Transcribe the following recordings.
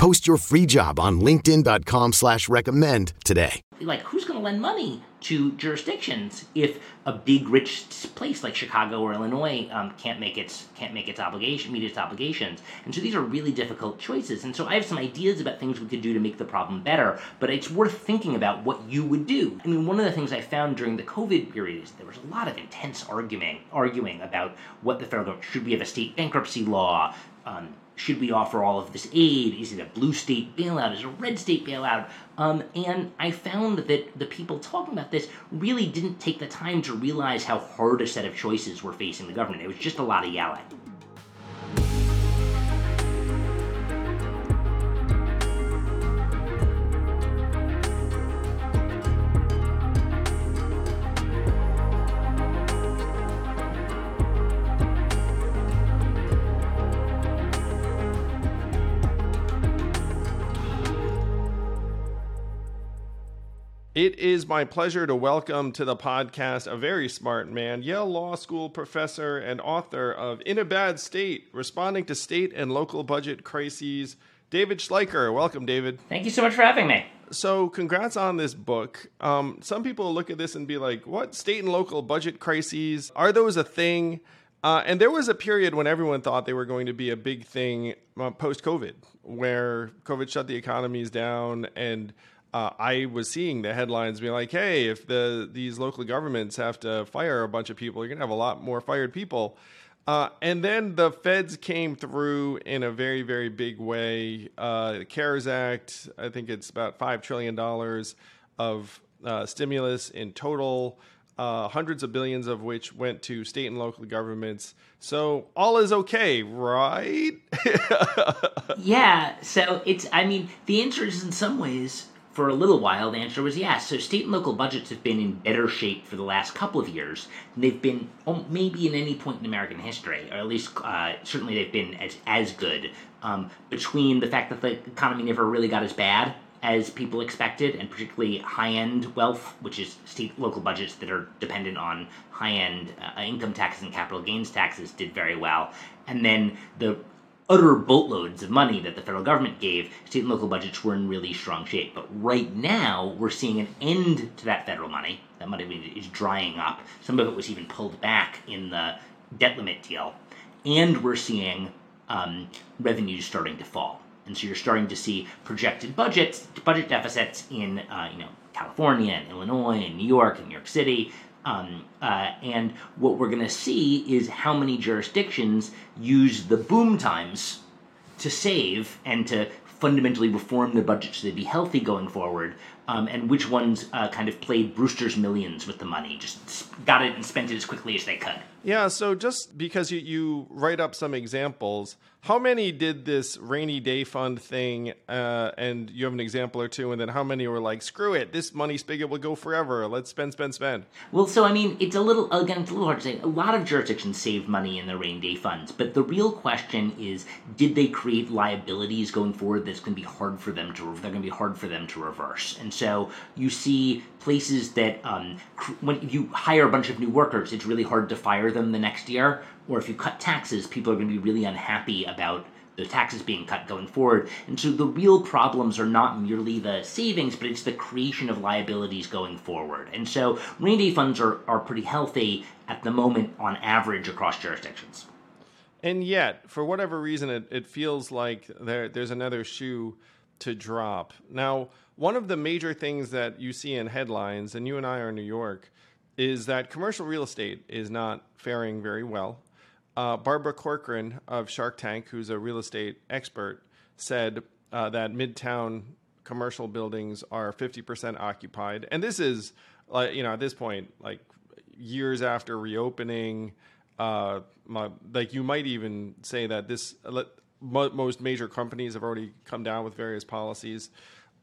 Post your free job on linkedin.com slash recommend today. Like, who's going to lend money to jurisdictions if a big, rich place like Chicago or Illinois um, can't make its can't make its obligation meet its obligations? And so these are really difficult choices. And so I have some ideas about things we could do to make the problem better. But it's worth thinking about what you would do. I mean, one of the things I found during the COVID period is there was a lot of intense arguing arguing about what the federal government should we have a state bankruptcy law. Um, should we offer all of this aid? Is it a blue state bailout? Is it a red state bailout? Um, and I found that the people talking about this really didn't take the time to realize how hard a set of choices were facing the government. It was just a lot of yelling. It is my pleasure to welcome to the podcast a very smart man, Yale Law School professor and author of In a Bad State Responding to State and Local Budget Crises, David Schleicher. Welcome, David. Thank you so much for having me. So, congrats on this book. Um, some people look at this and be like, what state and local budget crises? Are those a thing? Uh, and there was a period when everyone thought they were going to be a big thing uh, post COVID, where COVID shut the economies down and uh, I was seeing the headlines being like, "Hey, if the these local governments have to fire a bunch of people, you're gonna have a lot more fired people." Uh, and then the feds came through in a very, very big way. Uh, the CARES Act, I think it's about five trillion dollars of uh, stimulus in total. Uh, hundreds of billions of which went to state and local governments. So all is okay, right? yeah. So it's, I mean, the answer is in some ways for a little while, the answer was yes. So state and local budgets have been in better shape for the last couple of years than they've been oh, maybe in any point in American history, or at least uh, certainly they've been as, as good. Um, between the fact that the economy never really got as bad as people expected, and particularly high-end wealth, which is state local budgets that are dependent on high-end uh, income taxes and capital gains taxes, did very well. And then the utter boatloads of money that the federal government gave, state and local budgets were in really strong shape. But right now, we're seeing an end to that federal money. That money is drying up. Some of it was even pulled back in the debt limit deal. And we're seeing um, revenues starting to fall. And so you're starting to see projected budgets, budget deficits in, uh, you know, California and Illinois and New York and New York City um, uh, and what we're going to see is how many jurisdictions use the boom times to save and to fundamentally reform their budgets so they'd be healthy going forward, um, and which ones uh, kind of played Brewster's millions with the money, just got it and spent it as quickly as they could. Yeah, so just because you, you write up some examples, how many did this rainy day fund thing, uh, and you have an example or two, and then how many were like, screw it, this money spigot will go forever, let's spend, spend, spend? Well, so I mean, it's a little, again, it's a little hard to say. A lot of jurisdictions save money in the rainy day funds, but the real question is, did they create liabilities going forward that's going to be hard for them to, they're going to be hard for them to reverse? And so you see places that, um, when you hire a bunch of new workers, it's really hard to fire them the next year, or if you cut taxes, people are going to be really unhappy about the taxes being cut going forward. And so the real problems are not merely the savings, but it's the creation of liabilities going forward. And so rainy day funds are, are pretty healthy at the moment on average across jurisdictions. And yet, for whatever reason, it, it feels like there, there's another shoe to drop. Now, one of the major things that you see in headlines, and you and I are in New York, is that commercial real estate is not faring very well. Uh, Barbara Corcoran of Shark Tank, who's a real estate expert, said uh, that Midtown commercial buildings are 50% occupied. And this is, uh, you know, at this point, like years after reopening. Uh, my, like you might even say that this most major companies have already come down with various policies.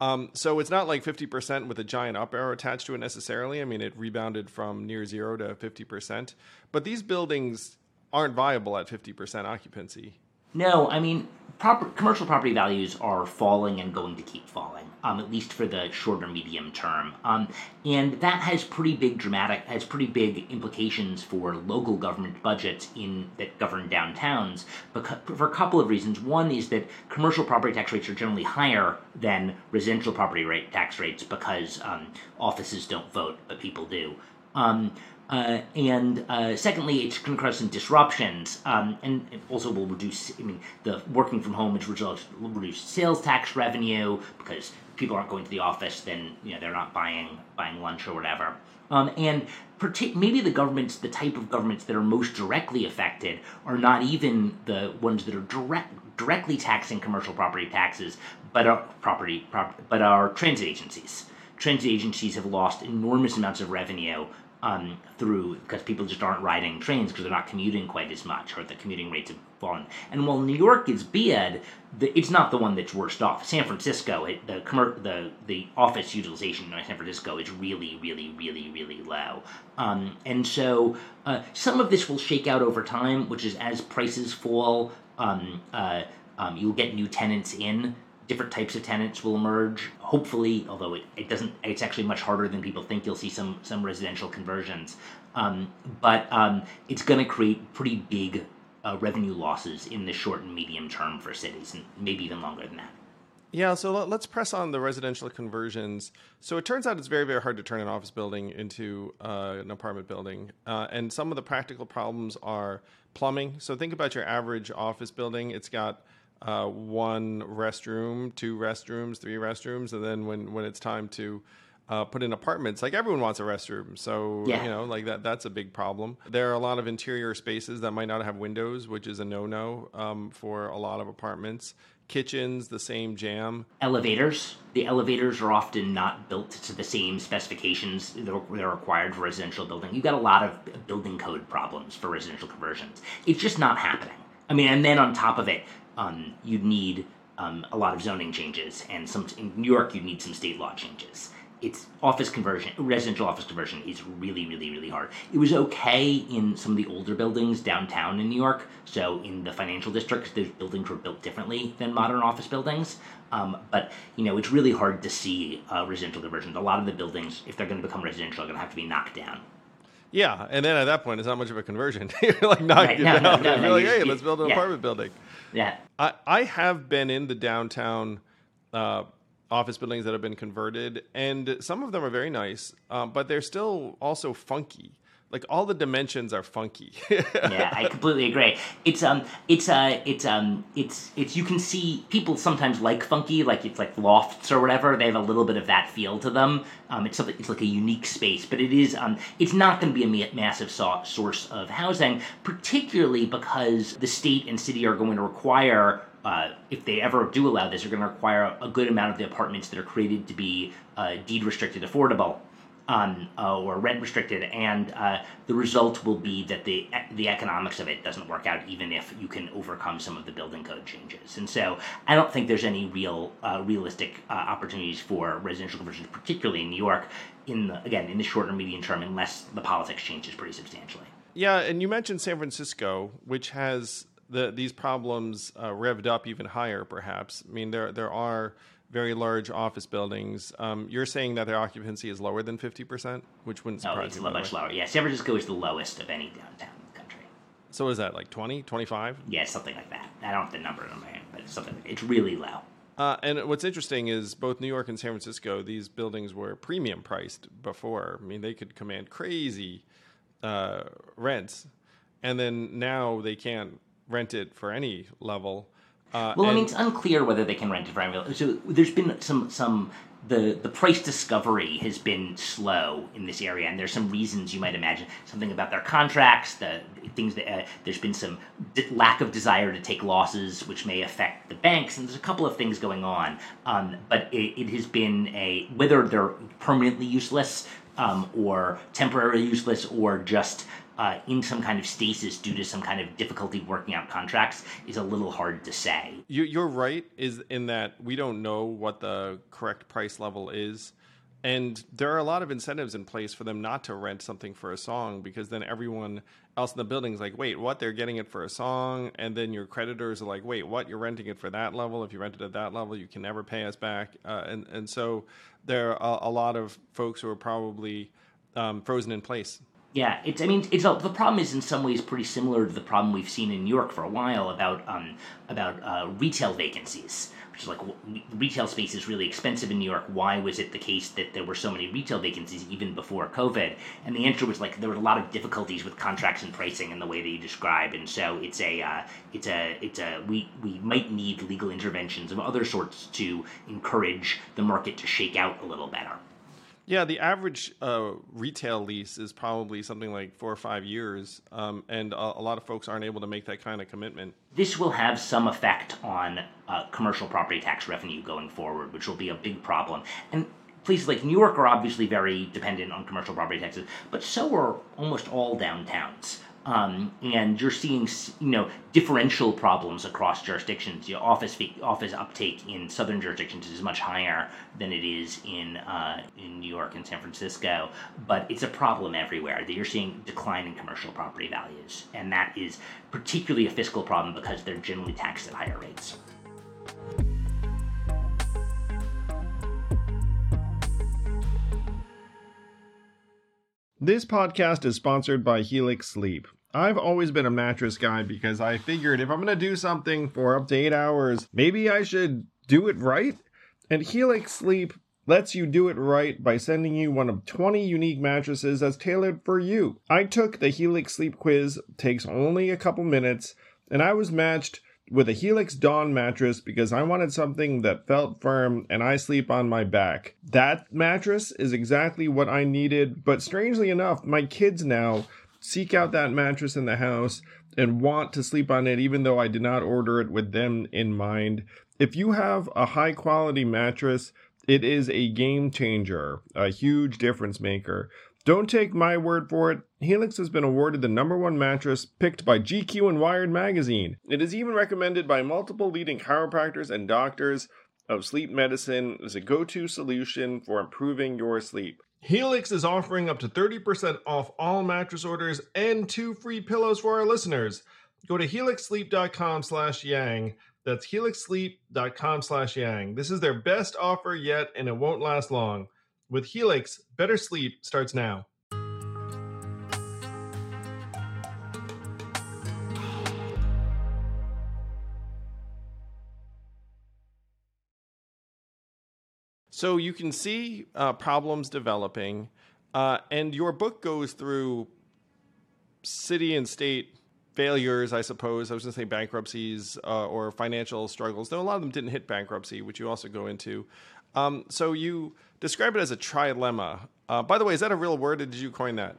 Um, so it's not like 50% with a giant up arrow attached to it necessarily. I mean, it rebounded from near zero to 50%. But these buildings aren't viable at 50% occupancy. No, I mean, proper, commercial property values are falling and going to keep falling, um, at least for the shorter medium term. Um, and that has pretty big dramatic, has pretty big implications for local government budgets in that govern downtowns because, for a couple of reasons. One is that commercial property tax rates are generally higher than residential property rate tax rates because um, offices don't vote, but people do. Um, uh, and uh, secondly, it's going to cause some disruptions, um, and it also will reduce. I mean, the working from home is result will reduce sales tax revenue because people aren't going to the office. Then you know they're not buying buying lunch or whatever. Um, and partic- maybe the governments, the type of governments that are most directly affected, are not even the ones that are direct directly taxing commercial property taxes, but are property prop- but are transit agencies. Transit agencies have lost enormous amounts of revenue um, through because people just aren't riding trains because they're not commuting quite as much or the commuting rates have fallen. And while New York is bad, the, it's not the one that's worst off. San Francisco, it, the the the office utilization in San Francisco is really, really, really, really low. Um, and so uh, some of this will shake out over time, which is as prices fall, um, uh, um, you'll get new tenants in different types of tenants will emerge. Hopefully, although it, it doesn't, it's actually much harder than people think. You'll see some some residential conversions, um, but um, it's going to create pretty big uh, revenue losses in the short and medium term for cities, and maybe even longer than that. Yeah, so let's press on the residential conversions. So it turns out it's very, very hard to turn an office building into uh, an apartment building. Uh, and some of the practical problems are plumbing. So think about your average office building. It's got uh, one restroom, two restrooms, three restrooms, and then when when it's time to uh, put in apartments, like everyone wants a restroom, so yeah. you know, like that that's a big problem. There are a lot of interior spaces that might not have windows, which is a no no um, for a lot of apartments. Kitchens, the same jam. Elevators. The elevators are often not built to the same specifications that are required for residential building. You've got a lot of building code problems for residential conversions. It's just not happening. I mean, and then on top of it, um, you'd need um, a lot of zoning changes, and some in New York you'd need some state law changes. It's office conversion, residential office conversion is really, really, really hard. It was okay in some of the older buildings downtown in New York. So in the financial district, those buildings were built differently than modern office buildings. Um, but you know, it's really hard to see uh, residential conversions. A lot of the buildings, if they're going to become residential, are going to have to be knocked down. Yeah, and then at that point, it's not much of a conversion. You're like knocking right. no, it down. No, no, You're like, hey, let's build an yeah. apartment building. Yeah. I, I have been in the downtown uh, office buildings that have been converted, and some of them are very nice, um, but they're still also funky like all the dimensions are funky. yeah, I completely agree. It's um, it's uh, it's um, it's it's you can see people sometimes like funky, like it's like lofts or whatever. They have a little bit of that feel to them. Um, it's something, it's like a unique space, but it is um, it's not going to be a massive so- source of housing, particularly because the state and city are going to require uh, if they ever do allow this, are going to require a good amount of the apartments that are created to be uh, deed restricted affordable um, uh, or rent restricted, and uh, the result will be that the the economics of it doesn't work out, even if you can overcome some of the building code changes. And so, I don't think there's any real uh, realistic uh, opportunities for residential conversions, particularly in New York, in the, again in the short or medium term, unless the politics changes pretty substantially. Yeah, and you mentioned San Francisco, which has the these problems uh, revved up even higher, perhaps. I mean, there there are very large office buildings. Um, you're saying that their occupancy is lower than 50%, which wouldn't surprise oh, it's much lower. Yeah, San Francisco is the lowest of any downtown in the country. So is that like 20, 25? Yeah, something like that. I don't have the number in my head, but it's something. It's really low. Uh, and what's interesting is both New York and San Francisco, these buildings were premium priced before. I mean, they could command crazy uh, rents, and then now they can't rent it for any level. Uh, well, I mean, it's unclear whether they can rent it for any. So there's been some some the the price discovery has been slow in this area, and there's some reasons you might imagine something about their contracts, the things that uh, there's been some d- lack of desire to take losses, which may affect the banks, and there's a couple of things going on. Um, but it, it, has been a whether they're permanently useless um, or temporarily useless or just uh, in some kind of stasis due to some kind of difficulty working out contracts is a little hard to say. You, are right, is in that we don't know what the correct price level is. And there are a lot of incentives in place for them not to rent something for a song because then everyone else in the building is like, wait, what? They're getting it for a song. And then your creditors are like, wait, what? You're renting it for that level. If you rent it at that level, you can never pay us back. Uh, and, and so there are a, a, lot of folks who are probably um, frozen in place. Yeah, it's. I mean, it's a, the problem is in some ways pretty similar to the problem we've seen in New York for a while about um, about uh, retail vacancies which is like retail space is really expensive in New York. Why was it the case that there were so many retail vacancies even before COVID? And the answer was like there were a lot of difficulties with contracts and pricing in the way that you describe. And so it's a uh, it's a it's a we we might need legal interventions of other sorts to encourage the market to shake out a little better. Yeah, the average uh, retail lease is probably something like four or five years, um, and a, a, lot of folks aren't able to make that kind of commitment. This will have some effect on uh, commercial property tax revenue going forward, which will be a big problem. And places like New York are obviously very dependent on commercial property taxes, but so are almost all downtowns. Um, and you're seeing you know differential problems across jurisdictions. Your office office uptake in southern jurisdictions is much higher than it is in uh, in New York and San Francisco, but it's a problem everywhere. That you're seeing decline in commercial property values, and that is particularly a fiscal problem because they're generally taxed at higher rates. This podcast is sponsored by Helix Sleep. I've always been a mattress guy because I figured if I'm going to do something for up to eight hours, maybe I should do it right. And Helix Sleep lets you do it right by sending you one of 20 unique mattresses that's tailored for you. I took the Helix Sleep quiz, takes only a couple minutes, and I was matched with a Helix Dawn mattress because I wanted something that felt firm and I sleep on my back. That mattress is exactly what I needed, but strangely enough, my kids now seek out that mattress in the house and want to sleep on it even though I did not order it with them in mind. If you have a high quality mattress, it is a game changer, a huge difference maker. Don't take my word for it. Helix has been awarded the number one mattress picked by GQ and Wired magazine. It is even recommended by multiple leading chiropractors and doctors of sleep medicine is a go to solution for improving your sleep. Helix is offering up to 30% off all mattress orders and two free pillows for our listeners. Go to helixsleep.com slash yang. That's helixsleep.com slash yang. This is their best offer yet, and it won't last long. With Helix, better sleep starts now. So you can see uh, problems developing, uh, and your book goes through city and state failures, I suppose. I was going to say bankruptcies uh, or financial struggles, though a lot of them didn't hit bankruptcy, which you also go into. Um, so you describe it as a trilemma. Uh, by the way, is that a real word, or did you coin that?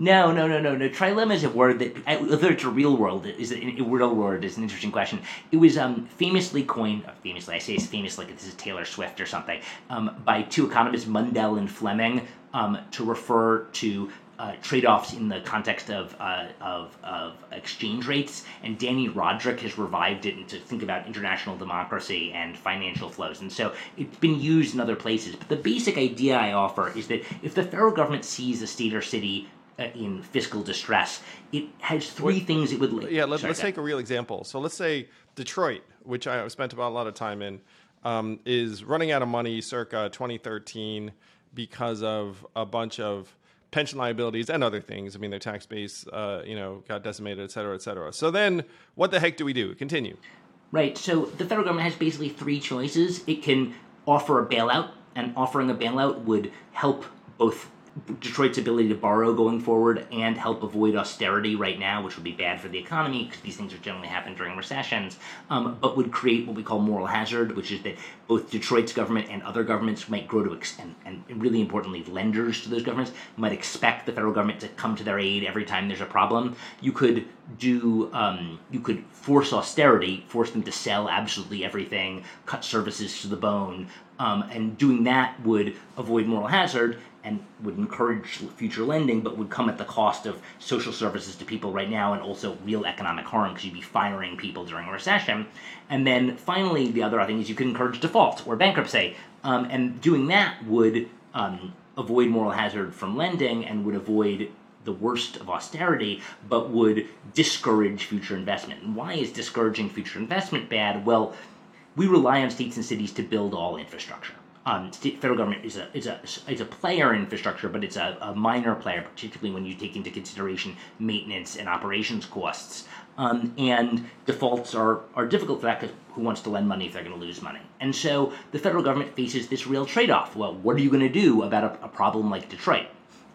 No, no, no, no, no. Trilemma is a word that, whether it's a real word, is a, a real word is an interesting question. It was um, famously coined, uh, famously, I say it's famous like this is Taylor Swift or something, um, by two economists, Mundell and Fleming, um, to refer to uh, trade-offs in the context of, uh, of, of exchange rates, and Dani Rodrik has revived it to think about international democracy and financial flows. And so it's been used in other places. But the basic idea I offer is that if the federal government sees a state or city in fiscal distress. It has three things it would. Li- yeah, let, us take a real example. So let's say Detroit, which I spent about a lot of time in, um, is running out of money circa 2013 because of a bunch of pension liabilities and other things. I mean, their tax base, uh, you know, got decimated, et cetera, et cetera. So then, what the heck do we do? Continue. Right. So the federal government has basically three choices. It can offer a bailout, and offering a bailout would help both Detroit's ability to borrow going forward and help avoid austerity right now, which would be bad for the economy because these things are generally happen during recessions, um, but would create what we call moral hazard, which is that both Detroit's government and other governments might grow to, ex- and, and really importantly, lenders to those governments might expect the federal government to come to their aid every time there's a problem. You could do, um, you could force austerity, force them to sell absolutely everything, cut services to the bone, Um, and doing that would avoid moral hazard and would encourage future lending, but would come at the cost of social services to people right now and also real economic harm because you'd be firing people during a recession. And then finally, the other thing is you could encourage default or bankruptcy. Um, and doing that would um, avoid moral hazard from lending and would avoid the worst of austerity, but would discourage future investment. And why is discouraging future investment bad? Well, we rely on states and cities to build all infrastructure. Um, state, federal government is a is a is a player in infrastructure, but it's a, a minor player, particularly when you take into consideration maintenance and operations costs. Um, and defaults are, are difficult for that because who wants to lend money if they're going to lose money? And so the federal government faces this real trade off. Well, what are you going to do about a, a problem like Detroit?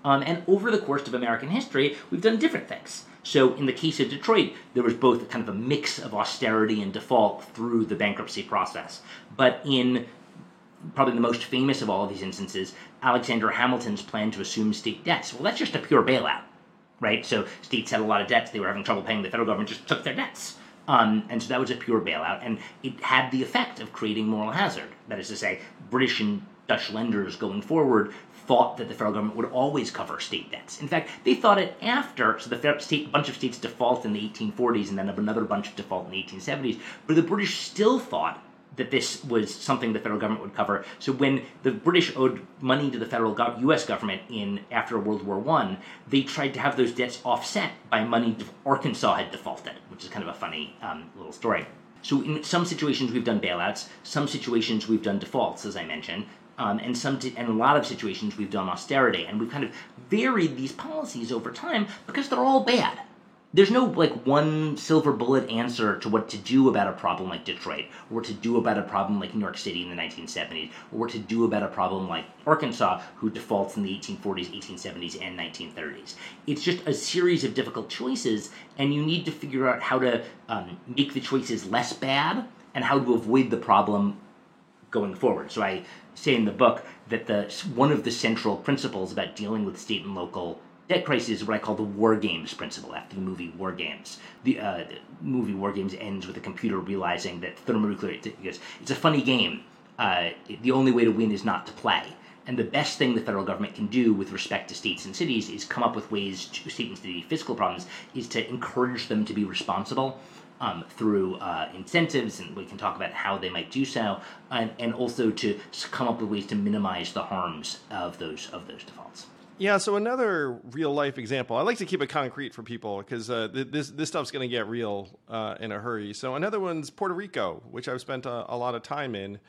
Um, and over the course of American history, we've done different things. So in the case of Detroit, there was both kind of a mix of austerity and default through the bankruptcy process. But in probably the most famous of all of these instances, Alexander Hamilton's plan to assume state debts. Well, that's just a pure bailout, right? So states had a lot of debts; they were having trouble paying. The federal government just took their debts, um, and so that was a pure bailout, and it had the effect of creating moral hazard. That is to say, British and Dutch lenders going forward thought that the federal government would always cover state debts. In fact, they thought it after, so the state, bunch of states default in the 1840s and then another bunch of default in the 1870s, but the British still thought that this was something the federal government would cover. So when the British owed money to the federal go- U.S. government in after World War One, they tried to have those debts offset by money Arkansas had defaulted, which is kind of a funny um, little story. So in some situations we've done bailouts, some situations we've done defaults, as I mentioned. Um, and some t- and a lot of situations we've done austerity, and we've kind of varied these policies over time because they're all bad. There's no like one silver bullet answer to what to do about a problem like Detroit, or to do about a problem like New York City in the 1970s, or to do about a problem like Arkansas, who defaults in the 1840s, 1870s, and 1930s. It's just a series of difficult choices, and you need to figure out how to um, make the choices less bad and how to avoid the problem going forward. So I say in the book that the one of the central principles about dealing with state and local debt crisis is what I call the war games principle after the movie War Games. The, uh, the movie War Games ends with a computer realizing that thermonuclear because it's a funny game. Uh, the only way to win is not to play. And the best thing the federal government can do with respect to states and cities is come up with ways to state and city fiscal problems is to encourage them to be responsible um, through uh, incentives, and we can talk about how they might do so, and, and also to come up with ways to minimize the harms of those of those defaults. Yeah, so another real life example. I like to keep it concrete for people because uh, th- this this stuff's going to get real uh, in a hurry. So another one's Puerto Rico, which I've spent a, a lot of time in,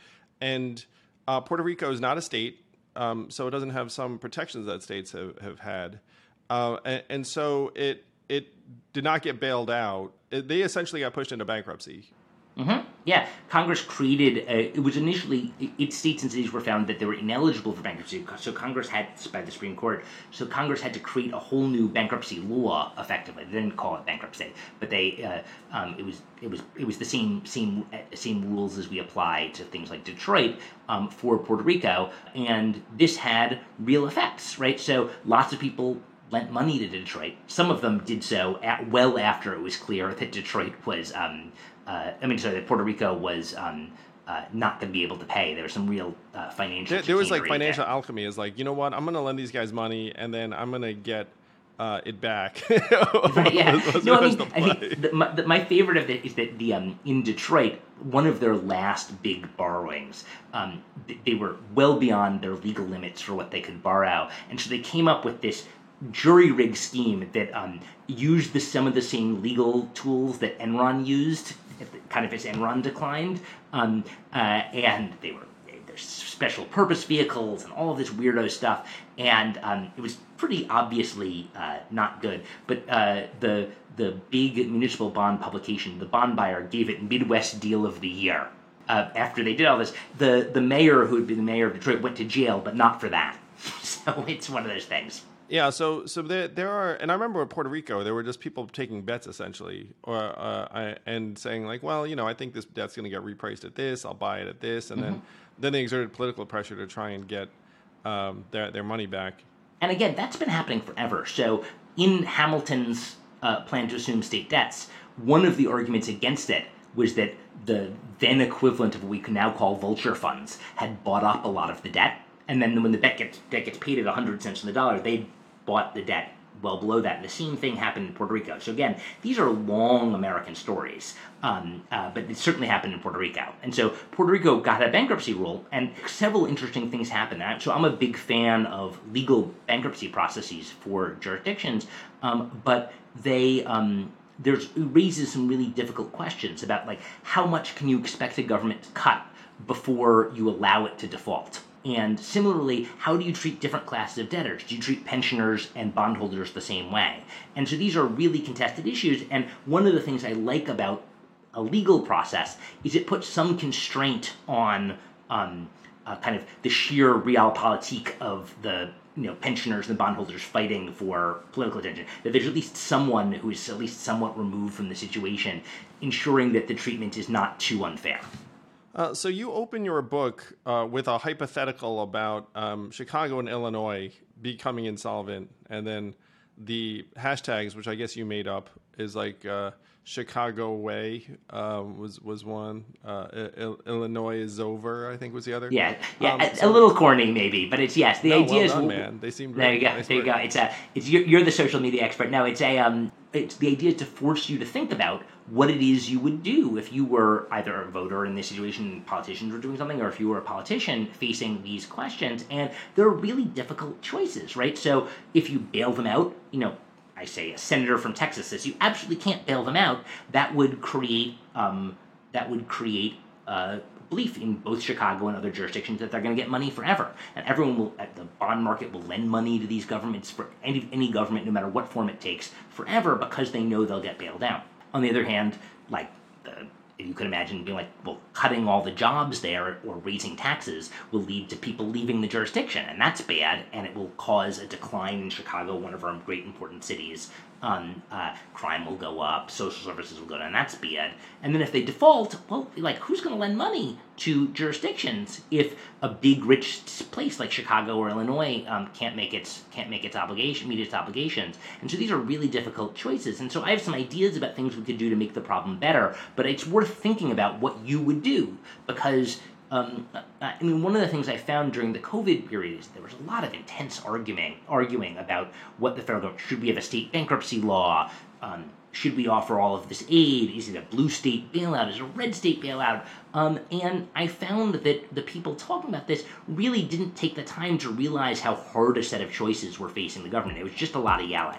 and uh, Puerto Rico is not a state, um, so it doesn't have some protections that states have have had, uh, and, and so it it did not get bailed out. It, they essentially got pushed into bankruptcy. Mm-hmm. Yeah, Congress created. It was initially its states and cities were found that they were ineligible for bankruptcy. So Congress had by the Supreme Court. So Congress had to create a whole new bankruptcy law. Effectively, they didn't call it bankruptcy, but they uh, um, it was it was it was the same same uh, same rules as we apply to things like Detroit um, for Puerto Rico, and this had real effects, right? So lots of people lent money to Detroit. Some of them did so at, well after it was clear that Detroit was, um, uh, I mean, sorry, that Puerto Rico was um, uh, not going to be able to pay. There was some real uh, financial. There, there was like financial there. alchemy. Is like, you know what? I'm going to lend these guys money, and then I'm going to get uh, it back. right, yeah. no, I mean, I think the, my, the, my, favorite of it is that the um, in Detroit, one of their last big borrowings, um, they were well beyond their legal limits for what they could borrow, and so they came up with this jury rig scheme that um, used the, some of the same legal tools that Enron used, kind of as Enron declined, um, uh, and they were special purpose vehicles and all of this weirdo stuff, and um, it was pretty obviously uh, not good. But uh, the the big municipal bond publication, the bond buyer, gave it Midwest Deal of the Year. Uh, after they did all this, the the mayor who had been the mayor of Detroit went to jail, but not for that. so it's one of those things. Yeah, so so there there are, and I remember in Puerto Rico there were just people taking bets essentially, or uh, and saying like, well, you know, I think this debt's going to get repriced at this, I'll buy it at this, and mm-hmm. then then they exerted political pressure to try and get um, their their money back. And again, that's been happening forever. So in Hamilton's uh, plan to assume state debts, one of the arguments against it was that the then equivalent of what we can now call vulture funds had bought up a lot of the debt, and then when the debt gets debt gets paid at 100 cents on the dollar, they bought the debt well below that. And the same thing happened in Puerto Rico. So again, these are long American stories, um, uh, but it certainly happened in Puerto Rico. And so Puerto Rico got a bankruptcy rule, and several interesting things happened. So I'm a big fan of legal bankruptcy processes for jurisdictions, um, but they um, there's it raises some really difficult questions about like how much can you expect a government to cut before you allow it to default and similarly, how do you treat different classes of debtors? Do you treat pensioners and bondholders the same way? And so these are really contested issues. And one of the things I like about a legal process is it puts some constraint on um, uh, kind of the sheer realpolitik of the you know pensioners and bondholders fighting for political attention. That there's at least someone who is at least somewhat removed from the situation, ensuring that the treatment is not too unfair. Uh, so you open your book uh, with a hypothetical about um, Chicago and Illinois becoming insolvent, and then the hashtags, which I guess you made up, is like uh, Chicago Way um, was was one. Uh, Il- Illinois is over. I think was the other. Yeah, yeah, um, a, so, a, little corny maybe, but it's yes. The no, idea well is done, man. They seem there. You go. Nice there you go. It's a. It's you're, you're, the social media expert. No, it's a. Um, it's the idea is to force you to think about what it is you would do if you were either a voter in this situation, politicians were doing something, or if you were a politician facing these questions. And they're really difficult choices, right? So if you bail them out, you know, I say a senator from Texas says you absolutely can't bail them out. That would create um, that would create uh, belief in both Chicago and other jurisdictions that they're going to get money forever, and everyone will at the bond market will lend money to these governments for any any government, no matter what form it takes, forever because they know they'll get bailed out. On the other hand, like the you could imagine being like, well, cutting all the jobs there or raising taxes will lead to people leaving the jurisdiction, and that's bad, and it will cause a decline in Chicago, one of our great important cities, uh, crime will go up, social services will go down. That's bad. And then if they default, well, like who's going to lend money to jurisdictions if a big rich place like Chicago or Illinois um, can't make its can't make its obligation meet its obligations? And so these are really difficult choices. And so I have some ideas about things we could do to make the problem better. But it's worth thinking about what you would do because um, I mean, one of the things I found during the COVID period is there was a lot of intense arguing, arguing about what the federal government should we have a state bankruptcy law? Um, should we offer all of this aid? Is it a blue state bailout? Is it a red state bailout? Um, and I found that the people talking about this really didn't take the time to realize how hard a set of choices were facing the government. It was just a lot of yelling.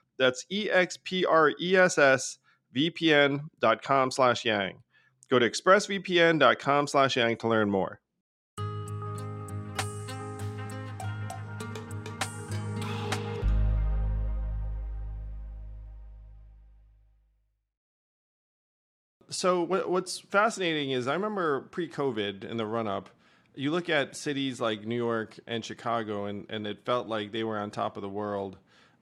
That's expressvpn.com slash yang. Go to expressvpn.com slash yang to learn more. So what's fascinating is I remember pre-COVID in the run-up, you look at cities like New York and Chicago, and, and it felt like they were on top of the world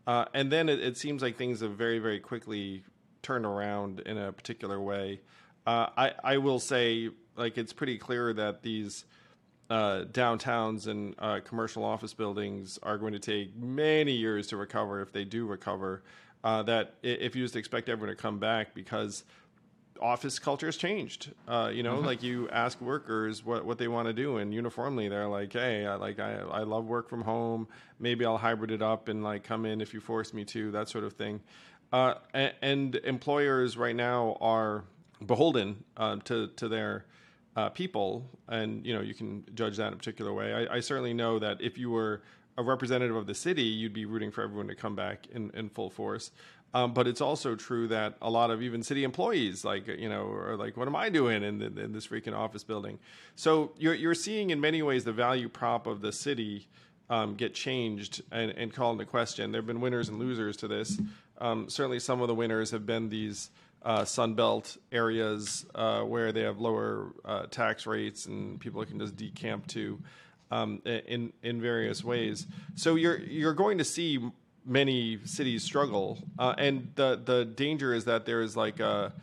Uh, and then it, it, seems like things have very, very quickly turned around in a particular way. Uh, I, I will say, like, it's pretty clear that these uh, downtowns and uh, commercial office buildings are going to take many years to recover if they do recover. Uh, that if you just expect everyone to come back because office culture has changed. Uh, you know, mm-hmm. like you ask workers what, what they want to do, and uniformly they're like, "Hey, I, like I, I love work from home. Maybe I'll hybrid it up and like come in if you force me to, that sort of thing." Uh, and, and, employers right now are beholden uh, to to their uh, people, and you know you can judge that in a particular way. I, I certainly know that if you were a representative of the city, you'd be rooting for everyone to come back in, in full force. Um, but it's also true that a lot of even city employees, like you know, are like, "What am I doing in, in, this freaking office building?" So you're you're seeing in many ways the value prop of the city um, get changed and, and called into question. There have been winners and losers to this. Um, certainly, some of the winners have been these uh, Sunbelt areas uh, where they have lower uh, tax rates and people can just decamp to um, in in various ways. So you're you're going to see many cities struggle, uh, and the the danger is that there is like a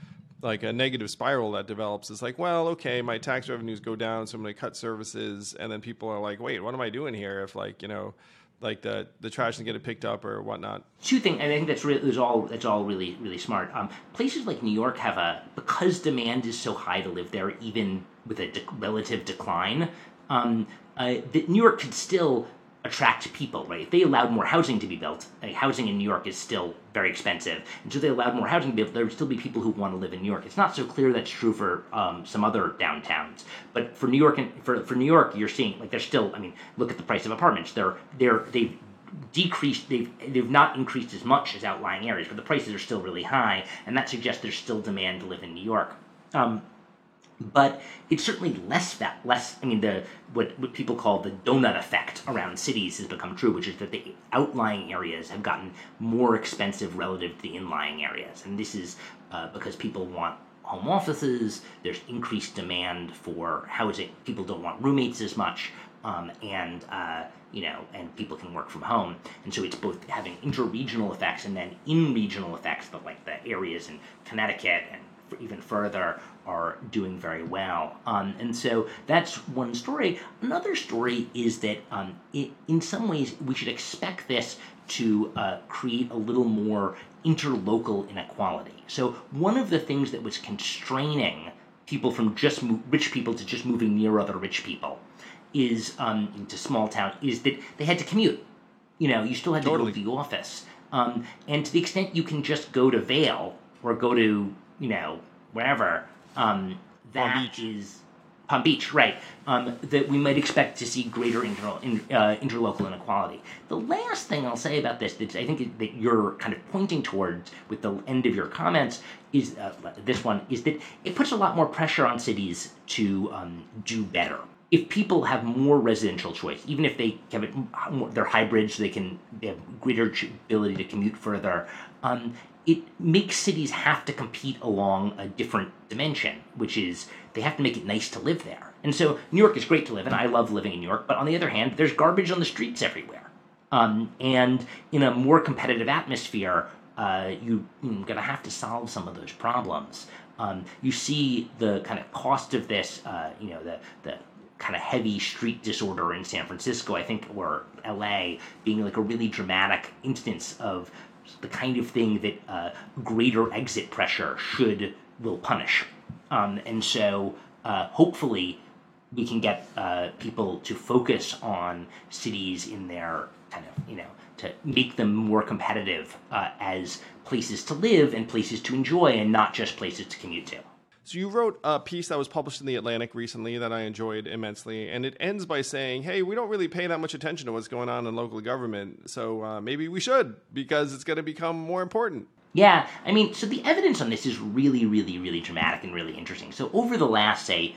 like a negative spiral that develops. It's like, well, okay, my tax revenues go down, so I'm going to cut services, and then people are like, wait, what am I doing here? If like you know, like the the trash isn't getting picked up or whatnot. Two things, I think that's really all that's all really really smart. Um, places like New York have a because demand is so high to live there, even with a de- relative decline. Um, uh, that New York could still attract people, right? If they allowed more housing to be built, like housing in New York is still very expensive, and so they allowed more housing to be built, there would still be people who want to live in New York. It's not so clear that's true for um, some other downtowns, but for New York and for, for New York, you're seeing like there's still. I mean, look at the price of apartments. They're they're they've decreased they've they've not increased as much as outlying areas but the prices are still really high and that suggests there's still demand to live in new york um, but it's certainly less that less i mean the what, what people call the donut effect around cities has become true which is that the outlying areas have gotten more expensive relative to the inlying areas. And this is uh, because people want home offices there's increased demand for housing people don't want roommates as much um, and uh, you know, and people can work from home, and so it's both having interregional effects and then in-regional effects, but like the areas in Connecticut and even further are doing very well. Um, and so that's one story. Another story is that um, it, in some ways we should expect this to uh, create a little more interlocal inequality. So one of the things that was constraining people from just mo- rich people to just moving near other rich people is um, into small town is that they had to commute. You know, you still had to totally. go to the office. Um, and to the extent you can just go to Vail or go to you know wherever um, that is Palm Beach, right? Um, that we might expect to see greater inter, in, uh, interlocal inequality. The last thing I'll say about this, that I think that you're kind of pointing towards with the end of your comments, is uh, this one is that it puts a lot more pressure on cities to um, do better. If people have more residential choice, even if they have it, they're hybrids, so they can they have greater ability to commute further. Um, it makes cities have to compete along a different dimension, which is they have to make it nice to live there. And so New York is great to live in. I love living in New York, but on the other hand, there's garbage on the streets everywhere. Um, and in a more competitive atmosphere, uh, you, are going to have to solve some of those problems. Um, you see the kind of cost of this, uh, you know, the, the kind of heavy street disorder in San Francisco, I think, or LA, being like a really dramatic instance of the kind of thing that uh, greater exit pressure should will punish. Um, and so uh, hopefully we can get uh, people to focus on cities in their kind of you know to make them more competitive uh, as places to live and places to enjoy and not just places to commute to. So you wrote a piece that was published in the Atlantic recently that I enjoyed immensely, and it ends by saying, "Hey, we don't really pay that much attention to what's going on in local government, so uh, maybe we should because it's going to become more important." Yeah, I mean, so the evidence on this is really, really, really dramatic and really interesting. So over the last, say,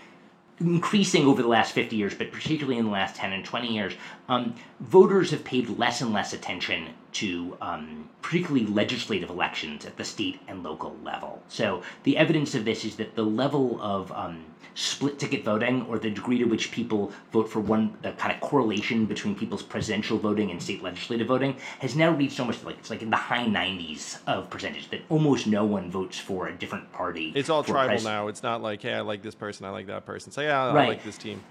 increasing over the last 50 years, but particularly in the last 10 and 20 years, um, voters have paid less and less attention to um, particularly legislative elections at the state and local level. So the evidence of this is that the level of um, split ticket voting, or the degree to which people vote for one, the kind of correlation between people's presidential voting and state legislative voting, has now reached almost like it's like in the high 90s of percentage that almost no one votes for a different party. It's all tribal pres- now. It's not like, hey, I like this person, I like that person. Say, yeah, I Right. like this team.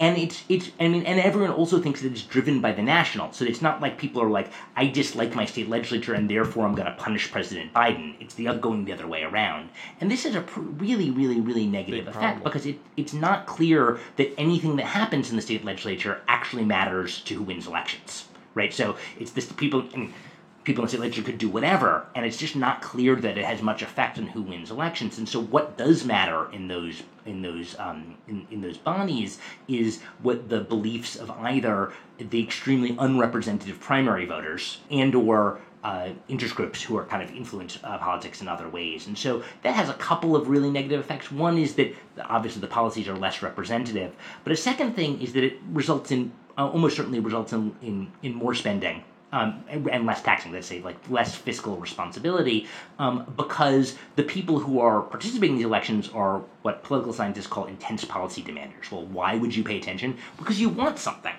And it's it's I mean, and everyone also thinks that it's driven by the national. So it's not like people are like, I dislike my state legislature, and therefore I'm going to punish President Biden. It's the going the other way around, and this is a pr- really, really, really negative Big effect problem. because it it's not clear that anything that happens in the state legislature actually matters to who wins elections, right? So it's this people. I mean, people in state legislature could do whatever, and it's just not clear that it has much effect on who wins elections. And so, what does matter in those in those um, in, in those bodies is what the beliefs of either the extremely unrepresentative primary voters and or uh, interest groups who are kind of influence uh, politics in other ways. And so that has a couple of really negative effects. One is that obviously the policies are less representative, but a second thing is that it results in uh, almost certainly results in, in, in more spending um, and, less taxing, let's say, like less fiscal responsibility, um, because the people who are participating in these elections are what political scientists call intense policy demanders. Well, why would you pay attention? Because you want something,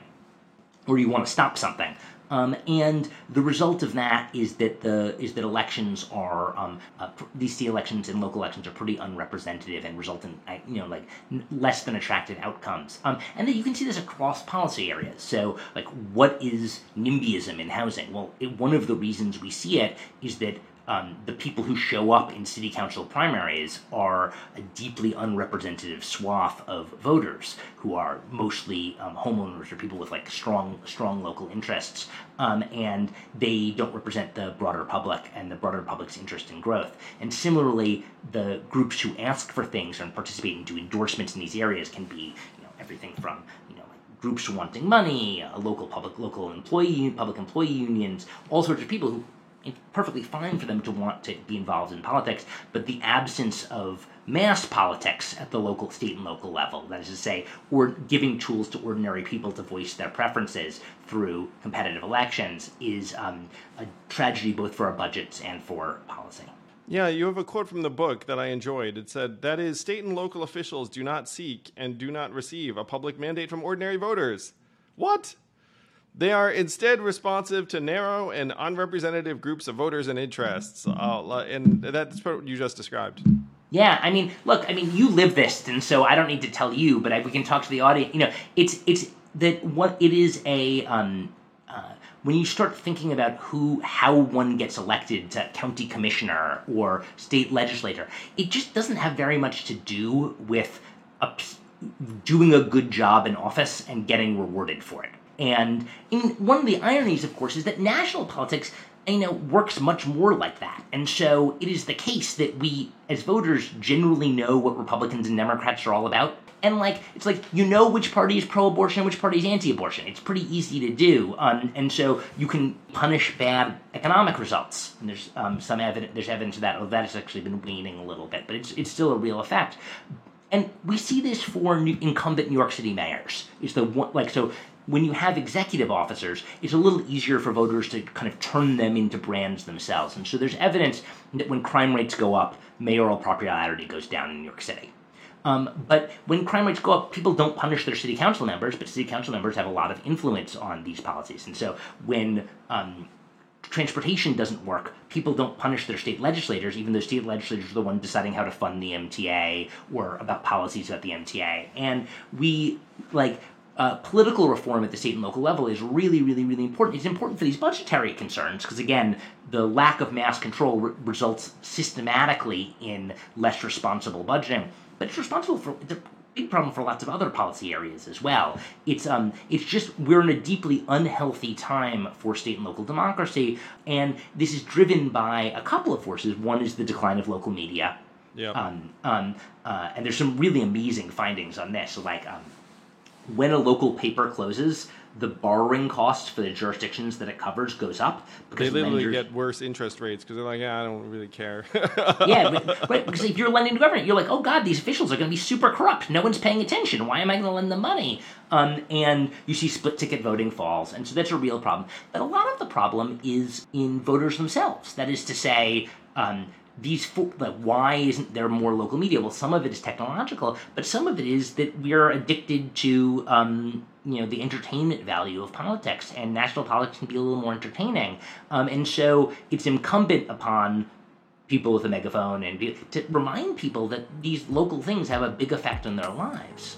or you want to stop something. Um, and the result of that is that the is that elections are um, uh, state elections and local elections are pretty unrepresentative and result in uh, you know like n- less than attractive outcomes. Um, and then you can see this across policy areas. So like what is NIMBYism in housing? Well, it, one of the reasons we see it is that um, the people who show up in city council primaries are a deeply unrepresentative swath of voters who are mostly um, homeowners or people with like strong strong local interests um, and they don't represent the broader public and the broader public's interest in growth. And similarly the groups who ask for things and participate do endorsements in these areas can be you know everything from you know groups wanting money, uh, local public local employee public employee unions, all sorts of people who it's perfectly fine for them to want to be involved in politics, but the absence of mass politics at the local state and local level, that is to say, or giving tools to ordinary people to voice their preferences through competitive elections is um, a tragedy both for our budgets and for policy. Yeah, you have a quote from the book that I enjoyed. It said, That is, state and local officials do not seek and do not receive a public mandate from ordinary voters. What? They are instead responsive to narrow and unrepresentative groups of voters and interests. Uh, and that's what you just described. Yeah, I mean, look, I mean, you live this, and so I don't need to tell you, but I, we can talk to the audience. You know, it's it's that what it is a um, uh, when you start thinking about who how one gets elected to county commissioner or state legislator, it just doesn't have very much to do with a, doing a good job in office and getting rewarded for it. And in, one of the ironies, of course, is that national politics, you know, works much more like that. And so it is the case that we, as voters, generally know what Republicans and Democrats are all about. And like, it's like you know which party is pro-abortion which party is anti-abortion. It's pretty easy to do, um, and so you can punish bad economic results. And there's um, some evidence. There's evidence of that. That has actually been waning a little bit, but it's it's still a real effect. And we see this for new, incumbent New York City mayors. Is the one like so when you have executive officers, it's a little easier for voters to kind of turn them into brands themselves. And so there's evidence that when crime rates go up, mayoral popularity goes down in New York City. Um, but when crime rates go up, people don't punish their city council members, but city council members have a lot of influence on these policies. And so when um, transportation doesn't work, people don't punish their state legislators, even though state legislators are the ones deciding how to fund the MTA or about policies about the MTA. And we, like, uh, political reform at the state and local level is really, really, really important. It's important for these budgetary concerns because, again, the lack of mass control re- results systematically in less responsible budgeting. But it's responsible for it's a big problem for lots of other policy areas as well. It's um, it's just we're in a deeply unhealthy time for state and local democracy, and this is driven by a couple of forces. One is the decline of local media. Yeah. Um, um, uh, and there's some really amazing findings on this. Like, um, when a local paper closes, the borrowing cost for the jurisdictions that it covers goes up because they literally lenders, get worse interest rates because they're like, yeah, I don't really care. yeah, but, right. Because if you're lending to government, you're like, oh god, these officials are going to be super corrupt. No one's paying attention. Why am I going to lend them money? Um, and you see split ticket voting falls, and so that's a real problem. But a lot of the problem is in voters themselves. That is to say. Um, these like why isn't there more local media? Well some of it is technological but some of it is that we're addicted to um, you know the entertainment value of politics and national politics can be a little more entertaining. Um, and so it's incumbent upon people with a megaphone and to remind people that these local things have a big effect on their lives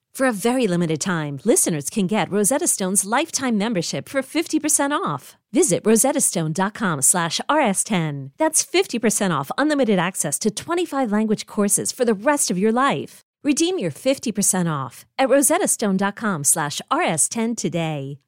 For a very limited time, listeners can get Rosetta Stone's lifetime membership for 50% off. Visit rosettastone.com slash rs10. That's 50% off unlimited access to 25 language courses for the rest of your life. Redeem your 50% off at rosettastone.com slash rs10 today.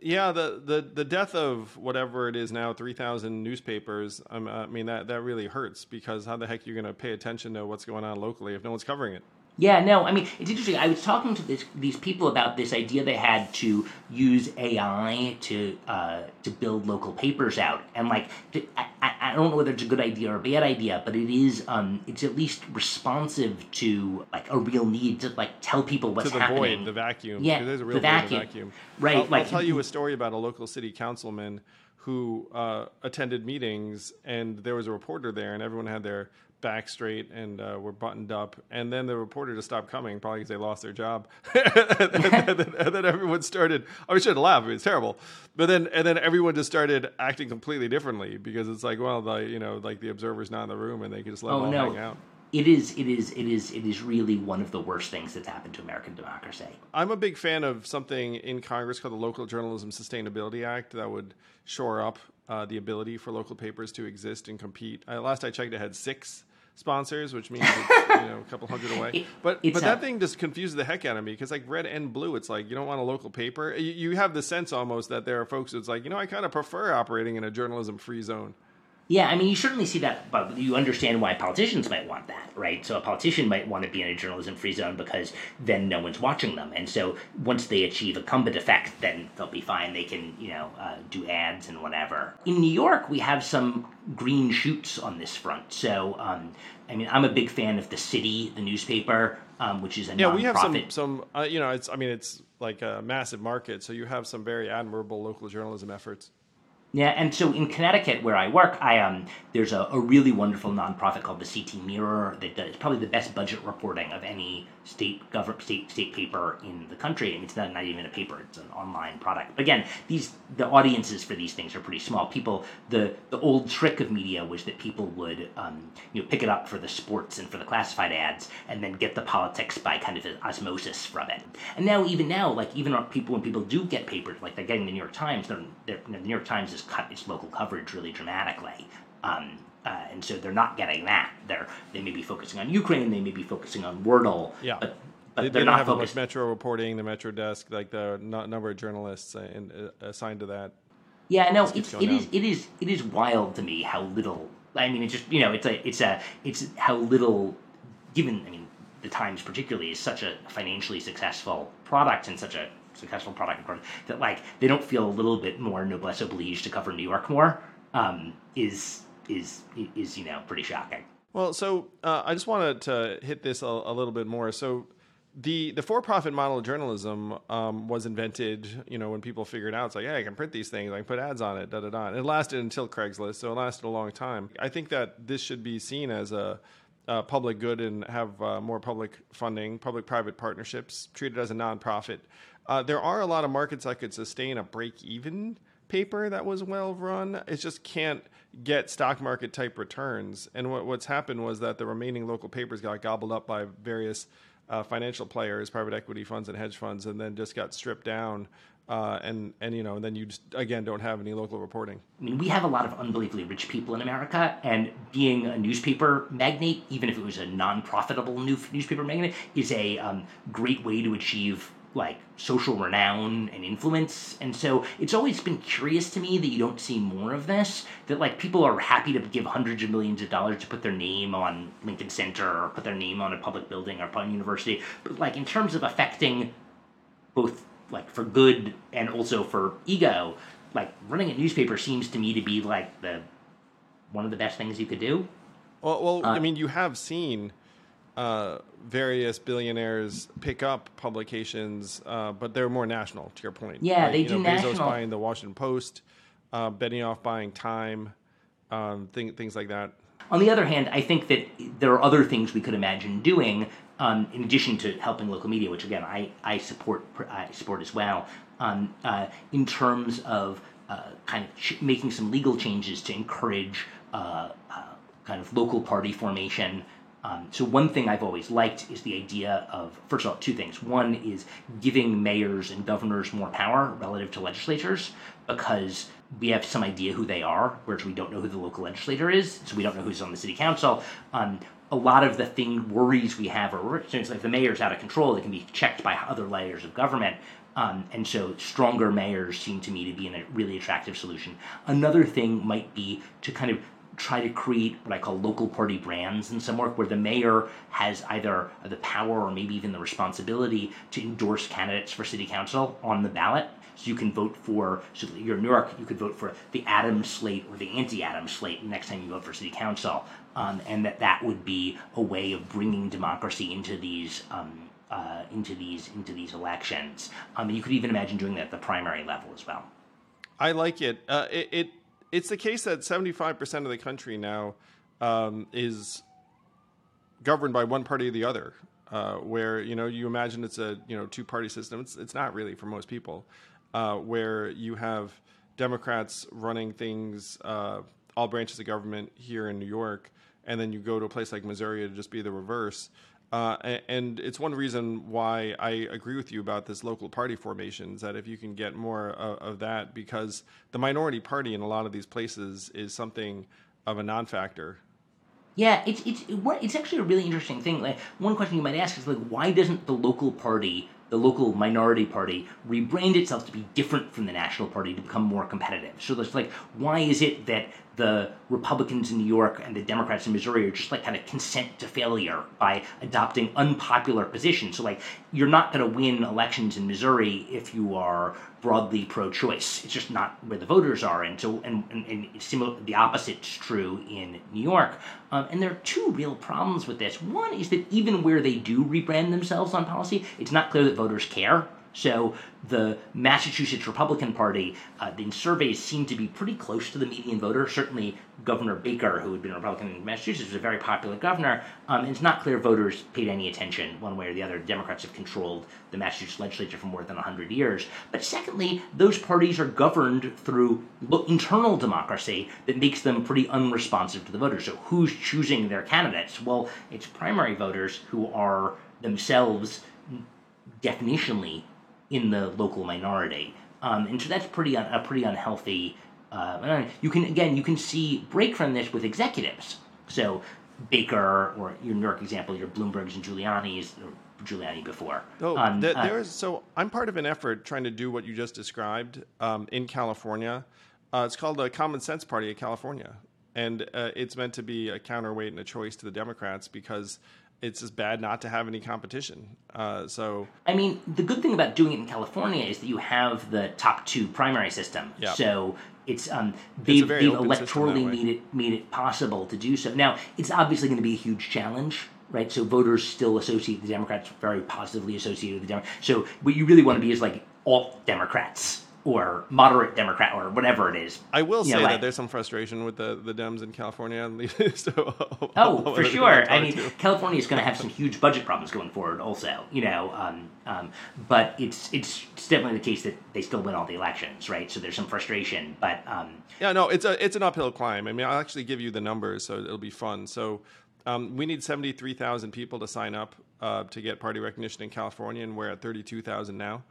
Yeah, the, the, the death of whatever it is now, 3,000 newspapers, um, I mean, that, that really hurts because how the heck are you going to pay attention to what's going on locally if no one's covering it? Yeah, no, I mean, it's interesting. I was talking to this, these people about this idea they had to use AI to uh, to build local papers out, and like, I, I don't know whether it's a good idea or a bad idea, but it is, um, it's at least responsive to like a real need to like tell people what's to the happening. void, the vacuum. Yeah, there's a real the vacuum. vacuum. Right. I'll, like, I'll tell you a story about a local city councilman who uh, attended meetings, and there was a reporter there, and everyone had their back straight and uh, were buttoned up. And then the reporter just stopped coming, probably because they lost their job. and, then, and, then, everyone started. I oh, shouldn't laugh. It's terrible. But then and then everyone just started acting completely differently because it's like, well, the you know, like the observer's not in the room and they can just let oh, them all no. hang out. It is, it is, it is, it is really one of the worst things that's happened to American democracy. I'm a big fan of something in Congress called the Local Journalism Sustainability Act that would shore up uh, the ability for local papers to exist and compete. Uh, last I checked, it had six sponsors, which means it's you know a couple hundred away. But but that thing just confuses the heck out of me because like red and blue, it's like you don't want a local paper. You, you have the sense almost that there are folks that's like you know I kind of prefer operating in a journalism free zone. Yeah, I mean, you certainly see that, but you understand why politicians might want that, right? So a politician might want to be in a journalism free zone because then no one's watching them. And so once they achieve a Cumbit effect, then they'll be fine. They can, you know, uh, do ads and whatever. In New York, we have some green shoots on this front. So, um, I mean, I'm a big fan of The City, the newspaper, um, which is a yeah. We have some, some uh, you know, it's I mean, it's like a massive market, so you have some very admirable local journalism efforts. Yeah, and so in Connecticut, where I work, I um, there's a, a really wonderful nonprofit called the CT Mirror that does probably the best budget reporting of any state government state state paper in the country. I mean, it's not, not even a paper; it's an online product. Again, these the audiences for these things are pretty small. People, the the old trick of media was that people would um, you know pick it up for the sports and for the classified ads, and then get the politics by kind of osmosis from it. And now, even now, like even people when people do get papers, like they're getting the New York Times, they're, they're, the New York Times has cut its local coverage really dramatically. Um, uh, and so they're not getting that. They're they may be focusing on Ukraine, they may be focusing on Wordle, yeah. but but they, they don't have focused. Metro reporting, the Metro desk, like the number of journalists uh, uh, assigned to that. Yeah, no, it's it is, it is it is wild to me how little. I mean, it's just you know, it's a it's a it's how little given. I mean, the Times particularly is such a financially successful product and such a successful product that like they don't feel a little bit more noblesse oblige to cover New York more um, is is is you know pretty shocking. Well, so uh, I just wanted to hit this a, a, little bit more. So the the for profit model of journalism um, was invented, you know, when people figured out it's like, hey, I can print these things, I can put ads on it, da da da. And it lasted until Craigslist, so it lasted a long time. I think that this should be seen as a uh, public good and have uh, more public funding, public private partnerships, treated as a nonprofit. Uh, there are a lot of markets that could sustain a break even paper that was well run. It just can't get stock market type returns. And what, what's happened was that the remaining local papers got gobbled up by various uh, financial players, private equity funds, and hedge funds, and then just got stripped down. Uh, and and you know, and then you just again don't have any local reporting. I mean, we have a lot of unbelievably rich people in America, and being a newspaper magnate, even if it was a non-profitable new newspaper magnate, is a um, great way to achieve like social renown and influence. And so it's always been curious to me that you don't see more of this. That like people are happy to give hundreds of millions of dollars to put their name on Lincoln Center or put their name on a public building or upon university. But like in terms of affecting both like for good and also for ego, like running a newspaper seems to me to be like the one of the best things you could do. Well, well, uh, I mean, you have seen uh, various billionaires pick up publications, uh, but they're more national. To your point, yeah, right? they you do know, national. Bezos buying the Washington Post, uh, Benioff buying Time, um, thing, things like that. On the other hand, I think that there are other things we could imagine doing um, in addition to helping local media, which again I, I support I support as well. Um, uh, in terms of uh, kind of ch- making some legal changes to encourage uh, uh kind of local party formation um, so one thing I've always liked is the idea of first of all two things. One is giving mayors and governors more power relative to legislatures because we have some idea who they are, whereas we don't know who the local legislator is, so we don't know who's on the city council. Um, a lot of the thing worries we have are things like the mayor's out of control; they can be checked by other layers of government. Um, and so stronger mayors seem to me to be a really attractive solution. Another thing might be to kind of try to create what I call local party brands in some work where the mayor has either the power or maybe even the responsibility to endorse candidates for city council on the ballot. So you can vote for, so you're in New York, you could vote for the Adams slate or the anti-Adams slate next time you vote for city council. Um, and that that would be a way of bringing democracy into these um, uh, into these into these elections. Um, you could even imagine doing that at the primary level as well. I like it. Uh, it, it it's the case that 75% of the country now um, is governed by one party or the other. Uh, where you know you imagine it's a you know two party system. It's it's not really for most people. Uh, where you have Democrats running things, uh, all branches of government here in New York, and then you go to a place like Missouri to just be the reverse. Uh, and it's one reason why I agree with you about this local party formations. That if you can get more of, of that, because the minority party in a lot of these places is something of a non-factor. Yeah, it's it's it's actually a really interesting thing. Like one question you might ask is like, why doesn't the local party the local minority party rebrand itself to be different from the national party to become more competitive. So it's like, why is it that the Republicans in New York and the Democrats in Missouri are just like kind of consent to failure by adopting unpopular positions. So like you're not going to win elections in Missouri if you are broadly pro-choice. It's just not where the voters are, and so and and, and similar, the opposite is true in New York. Um, and there are two real problems with this. One is that even where they do rebrand themselves on policy, it's not clear that voters care. So the Massachusetts Republican Party, uh, the surveys seem to be pretty close to the median voter. Certainly, Governor Baker, who had been a Republican in Massachusetts, was a very popular governor. Um, it's not clear voters paid any attention one way or the other. Democrats have controlled the Massachusetts legislature for more than 100 years. But secondly, those parties are governed through internal democracy that makes them pretty unresponsive to the voters. So who's choosing their candidates? Well, it's primary voters who are themselves definitionally in the local minority. Um, and so that's pretty un- a pretty unhealthy. Uh, you can again you can see break from this with executives. So Baker or your New York example, your Bloomberg's and Giuliani's. Giuliani before. Oh, um, the, uh, so I'm part of an effort trying to do what you just described um, in California. Uh, it's called the Common Sense Party of California, and uh, it's meant to be a counterweight and a choice to the Democrats because it's just bad not to have any competition. Uh, so I mean, the good thing about doing it in California is that you have the top two primary system. Yep. So it's um, they've, it's they've electorally made it made it possible to do so. Now it's obviously going to be a huge challenge. Right, so voters still associate the Democrats very positively associated with the Democrats. So what you really want to be is like alt Democrats, or moderate Democrat or whatever it is. I will say know, that like- there's some frustration with the, the Dems in California. so, Oh, for sure. I mean. California is going to have some huge budget problems going forward, also. You know, um, um, but it's it's definitely the case that they still win all the elections, right? So there's some frustration, but um, Yeah, no, it's a it's an uphill climb. I mean, I'll actually give you the numbers, so it'll be fun. So, um, we need seventy three thousand people to sign up uh, to get party recognition in California, and we're at thirty two thousand now.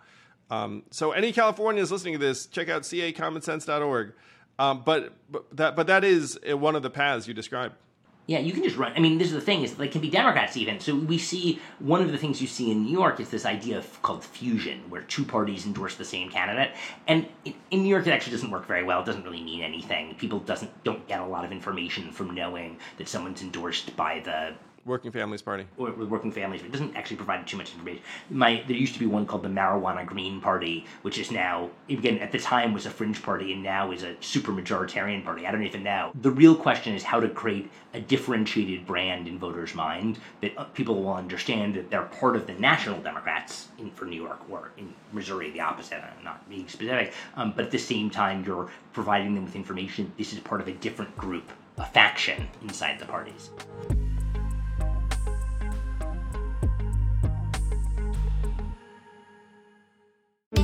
Um, so, any Californians listening to this, check out cacommonsense.org. Um, but but that but that is uh, one of the paths you describe. Yeah, you can just run. I mean, this is the thing is they can be Democrats even. So we see one of the things you see in New York is this idea of, called fusion, where two parties endorse the same candidate. And in, in New York, it actually doesn't work very well. It doesn't really mean anything. People doesn't don't get a lot of information from knowing that someone's endorsed by the Working Families Party. or with working families. It doesn't actually provide too much information. My there used to be one called the Marijuana Green Party, which is now again at the time was a fringe party and now is a super majoritarian party. I don't even know. The real question is how to create a differentiated brand in voters' mind that uh, people will understand that they're part of the National Democrats in for New York or in Missouri, the opposite. I'm not being specific, um, but at the same time you're providing them with information. This is part of a different group, a faction inside the parties.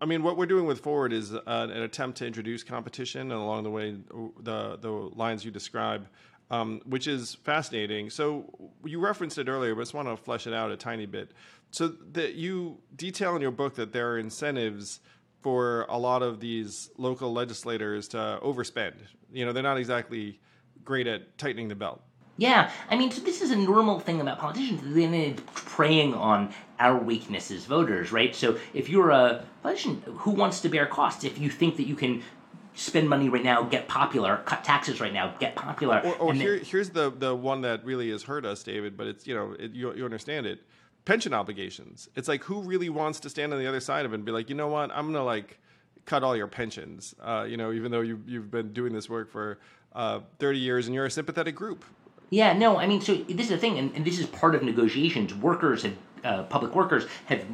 I mean, what we're doing with Forward is uh, an attempt to introduce competition, and along the way, the the lines you describe, um, which is fascinating. So you referenced it earlier, but I just want to flesh it out a tiny bit. So that you detail in your book that there are incentives for a lot of these local legislators to overspend. You know, they're not exactly great at tightening the belt. Yeah, I mean, so this is a normal thing about politicians. They end up preying on our weakness as voters, right? So if you're a politician who wants to bear costs, if you think that you can spend money right now, get popular, cut taxes right now, get popular, Or, or here, here's the the one that really has hurt us, David. But it's you know it, you you understand it. Pension obligations. It's like who really wants to stand on the other side of it and be like, you know what, I'm gonna like cut all your pensions. Uh, you know, even though you you've been doing this work for uh, 30 years and you're a sympathetic group. Yeah, no, I mean, so this is the thing, and, and this is part of negotiations. Workers have, uh, public workers have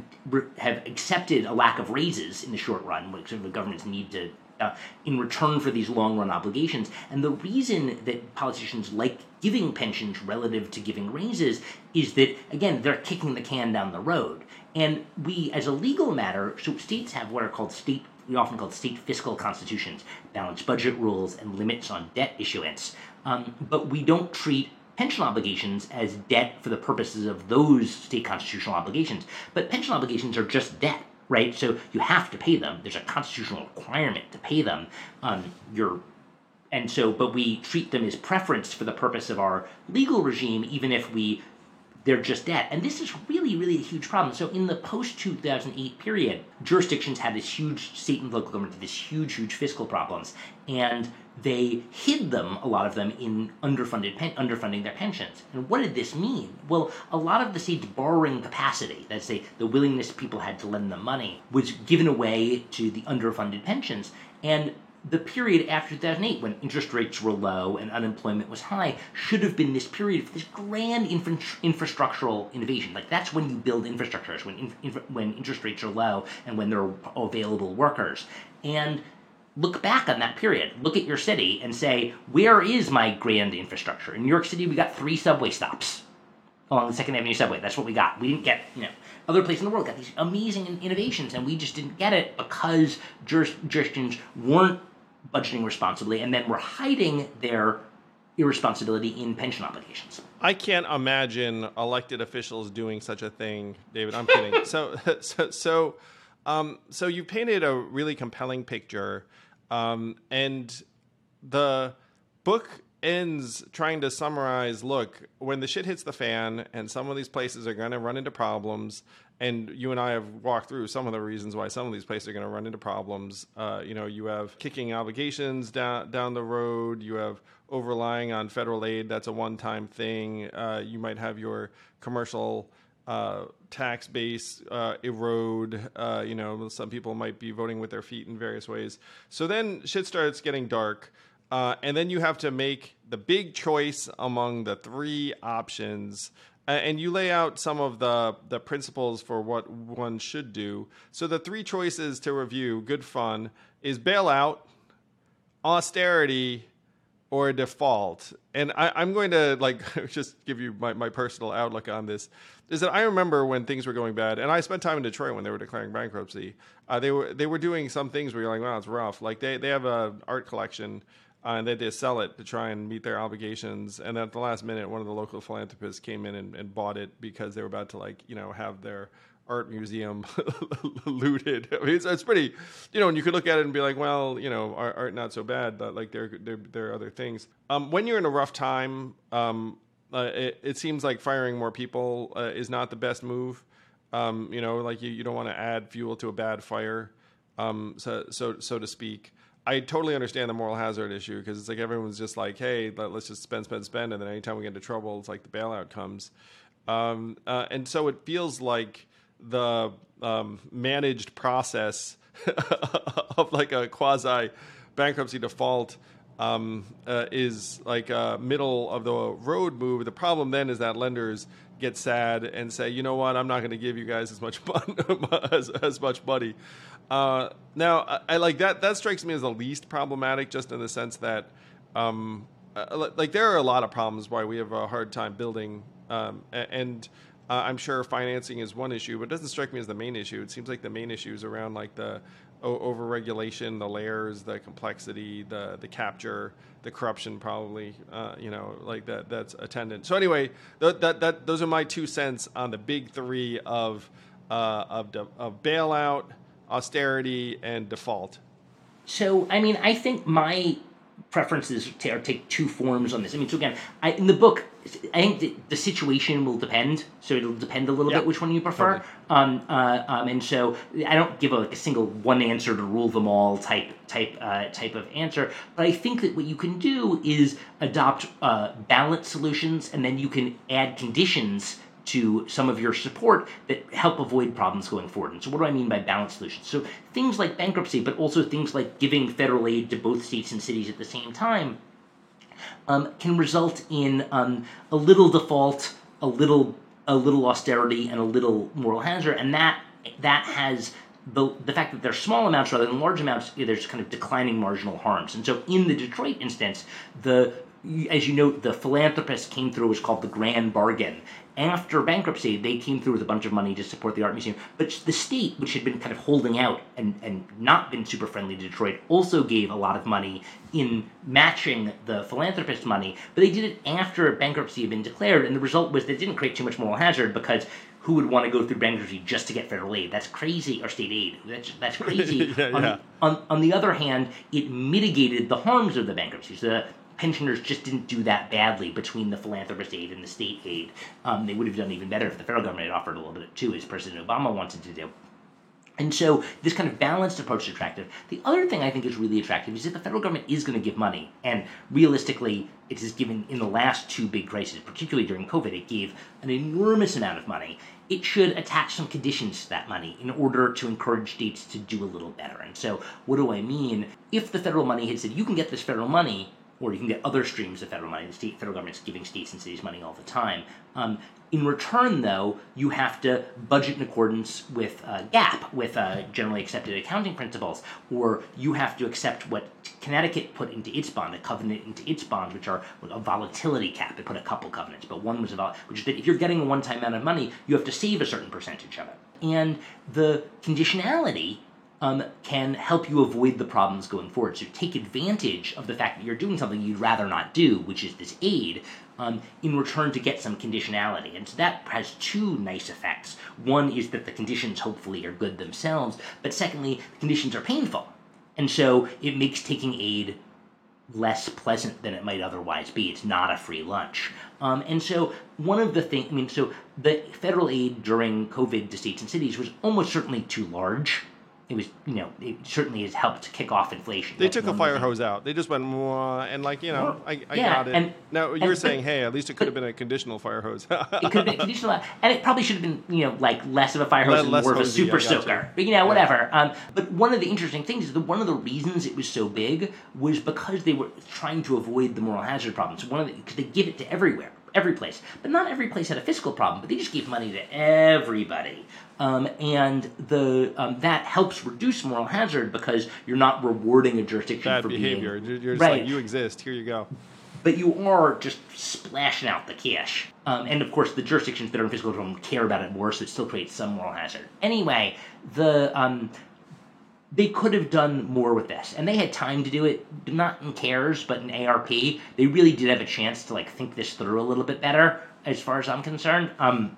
have accepted a lack of raises in the short run, which the governments need to, uh, in return for these long run obligations. And the reason that politicians like giving pensions relative to giving raises is that again they're kicking the can down the road. And we, as a legal matter, so states have what are called state we often call state fiscal constitutions, balanced budget rules, and limits on debt issuance. Um, but we don't treat pension obligations as debt for the purposes of those state constitutional obligations. But pension obligations are just debt, right? So you have to pay them. There's a constitutional requirement to pay them. Um, and so, but we treat them as preference for the purpose of our legal regime, even if we they're just debt. And this is really, really a huge problem. So in the post 2008 period, jurisdictions had this huge state and local government, this huge, huge fiscal problems, and they hid them, a lot of them, in underfunded pen, underfunding their pensions. And what did this mean? Well, a lot of the state's borrowing capacity, that's say the willingness people had to lend them money, was given away to the underfunded pensions. And the period after 2008, when interest rates were low and unemployment was high, should have been this period for this grand infra- infrastructural innovation. Like that's when you build infrastructures, when in- infra- when interest rates are low and when there are available workers. And look back on that period. Look at your city and say, where is my grand infrastructure? In New York City, we got three subway stops along the Second Avenue subway. That's what we got. We didn't get, you know, other places in the world got these amazing innovations, and we just didn't get it because juris- jurisdictions weren't budgeting responsibly and then were hiding their irresponsibility in pension obligations. I can't imagine elected officials doing such a thing, David. I'm kidding. so, so, so, um, so you painted a really compelling picture, um, and the book ends trying to summarize. Look, when the shit hits the fan, and some of these places are going to run into problems, and you and I have walked through some of the reasons why some of these places are going to run into problems. Uh, you know, you have kicking obligations down down the road. You have overlying on federal aid. That's a one time thing. Uh, you might have your commercial uh, tax base uh, erode. Uh, you know, some people might be voting with their feet in various ways. So then shit starts getting dark. Uh, and then you have to make the big choice among the three options and you lay out some of the the principles for what one should do. So the three choices to review, good fun, is bailout, austerity, or default. And I, am going to like just give you my, my personal outlook on this. Is that I remember when things were going bad, and I spent time in Detroit when they were declaring bankruptcy. Uh, they were they were doing some things where you're like, wow, it's rough. Like they they have a art collection uh, and they to sell it to try and meet their obligations. And at the last minute, one of the local philanthropists came in and, and bought it because they were about to like you know have their art museum looted. I mean, it's, it's, pretty, you know, and you could look at it and be like, well, you know, art, art not so bad, but like there, there, there are other things. Um, when you're in a rough time, um, uh, it, it, seems like firing more people uh, is not the best move. Um, you know, like you, you don't want to add fuel to a bad fire, um, so, so, so to speak. I totally understand the moral hazard issue because it's like everyone's just like, hey, let, us just spend, spend, spend, and then anytime we get into trouble, it's like the bailout comes, um, uh, and so it feels like the um, managed process of like a quasi bankruptcy default um, uh, is like a middle of the road move. The problem then is that lenders get sad and say, you know what, I'm not going to give you guys as much money, as, as much money. Uh, now, I, I, like that. That strikes me as the least problematic, just in the sense that, um, uh, like, there are a lot of problems why we have a hard time building, um, and uh, I'm sure financing is one issue, but it doesn't strike me as the main issue. It seems like the main issue is around like the o- overregulation, the layers, the complexity, the the capture, the corruption, probably. Uh, you know, like that. That's attendant. So anyway, th- that that those are my two cents on the big three of uh, of, de- of bailout austerity, and default? So, I mean, I think my preferences t- take two forms on this. I mean, so again, I, in the book, I think the, the, situation will depend. So it'll depend a little yep. bit which one you prefer. Totally. Um, uh, um, and so I don't give a, like a single one answer to rule them all type type uh, type of answer. But I think that what you can do is adopt uh, balanced solutions, and then you can add conditions to some of your support that help avoid problems going forward. And so, what do I mean by balanced solutions? So, things like bankruptcy, but also things like giving federal aid to both states and cities at the same time, um, can result in um, a little default, a little a little austerity, and a little moral hazard, and that that has the, the fact that they're small amounts rather than large amounts, there's kind of declining marginal harms. And so in the Detroit instance, the as you know, the philanthropist came through was called the Grand Bargain, after bankruptcy, they came through with a bunch of money to support the art museum. But the state, which had been kind of holding out and, and not been super friendly to Detroit, also gave a lot of money in matching the philanthropist money. But they did it after bankruptcy had been declared, and the result was they didn't create too much moral hazard because who would want to go through bankruptcy just to get federal aid? That's crazy, or state aid. That's that's crazy. yeah, on, yeah. On, on the other hand, it mitigated the harms of the bankruptcy. So the pensioners just didn't do that badly between the philanthropist aid and the state aid. Um, they would have done even better if the federal government had offered a little bit too, as President Obama wanted to do. And so this kind of balanced approach is attractive. The other thing I think is really attractive is that the federal government is going to give money. And realistically, it has given in the last two big crises, particularly during COVID, it gave an enormous amount of money. It should attach some conditions to that money in order to encourage states to do a little better. And so, what do I mean? If the federal money had said, you can get this federal money, or you can get other streams of federal money. The state, federal government's giving states and cities money all the time. Um, in return, though, you have to budget in accordance with uh, GAAP, with uh, generally accepted accounting principles, or you have to accept what Connecticut put into its bond, a covenant into its bonds, which are a volatility cap. They put a couple covenants, but one was about, which is that if you're getting a one-time amount of money, you have to save a certain percentage of it. And the conditionality um, can help you avoid the problems going forward. So take advantage of the fact that you're doing something you'd rather not do, which is this aid, um, in return to get some conditionality. And so that has two nice effects. One is that the conditions hopefully are good themselves, but secondly, the conditions are painful. And so it makes taking aid less pleasant than it might otherwise be. It's not a free lunch. Um, and so one of the things, I mean, so the federal aid during COVID to states and cities was almost certainly too large it was you know it certainly has helped to kick off inflation. They That's took a fire hose out. They just went and like you know I, I yeah, got it. And, now you were saying hey at least it could have been a conditional fire hose. it could have been conditional, and it probably should have been you know like less of a fire hose and more of a super soaker. You. you know whatever. Yeah. Um, but one of the interesting things is that one of the reasons it was so big was because they were trying to avoid the moral hazard problems. One of because the, they give it to everywhere every place. But not every place had a fiscal problem, but they just gave money to everybody. Um, and the um, that helps reduce moral hazard because you're not rewarding a jurisdiction Bad for behavior. Being, you're right. like, you exist, here you go. But you are just splashing out the cash. Um, and of course, the jurisdictions that are in fiscal control care about it more, so it still creates some moral hazard. Anyway, the um, they could have done more with this, and they had time to do it. Not in CARES, but in ARP, they really did have a chance to like think this through a little bit better, as far as I'm concerned. Um,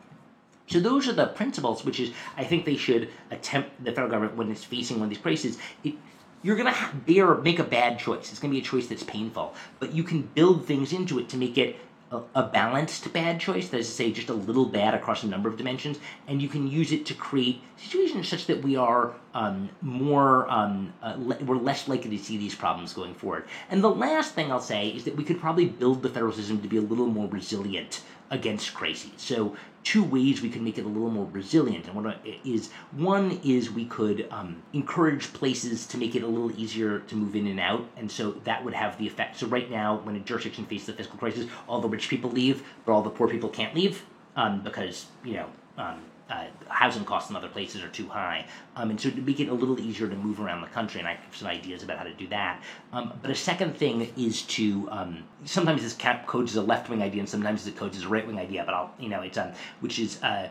so those are the principles, which is I think they should attempt the federal government when it's facing one of these crises. It, you're gonna bear make a bad choice. It's gonna be a choice that's painful, but you can build things into it to make it a, a balanced bad choice, that is to say, just a little bad across a number of dimensions, and you can use it to create situations such that we are um, more, um, uh, le- we're less likely to see these problems going forward. And the last thing I'll say is that we could probably build the federal system to be a little more resilient against crises. So two ways we could make it a little more resilient. And what is one is we could um, encourage places to make it a little easier to move in and out, and so that would have the effect. So right now, when a jurisdiction faces a fiscal crisis, all the rich people leave, but all the poor people can't leave um, because you know um, uh, housing costs in other places are too high. Um, and so to make it a little easier to move around the country, and I have some ideas about how to do that. Um, but a second thing is to um, sometimes this cap codes is a left wing idea, and sometimes the codes is a right wing idea. But I'll you know it's um, which is. Uh,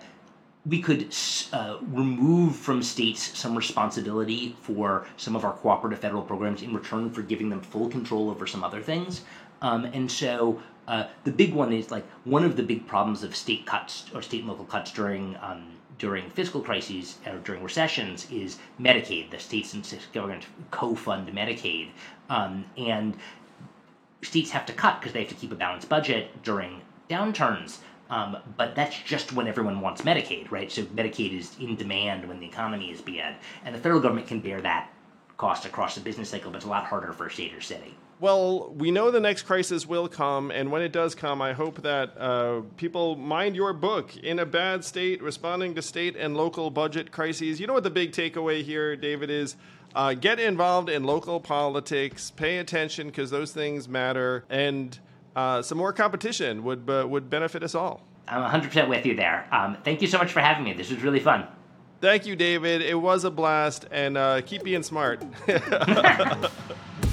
we could uh, remove from states some responsibility for some of our cooperative federal programs in return for giving them full control over some other things. Um, and so uh, the big one is like one of the big problems of state cuts or state and local cuts during um, during fiscal crises or during recessions is Medicaid. The states and government co-fund Medicaid, um, and states have to cut because they have to keep a balanced budget during downturns. Um, but that's just when everyone wants Medicaid, right? So Medicaid is in demand when the economy is bad, and the federal government can bear that cost across the business cycle, but it's a lot harder for a state or city. Well, we know the next crisis will come, and when it does come, I hope that uh, people mind your book in a bad state, responding to state and local budget crises. You know what the big takeaway here, David, is? Uh, get involved in local politics, pay attention because those things matter, and uh, some more competition would uh, would benefit us all. I'm 100% with you there. Um, thank you so much for having me. This was really fun. Thank you, David. It was a blast, and uh, keep being smart.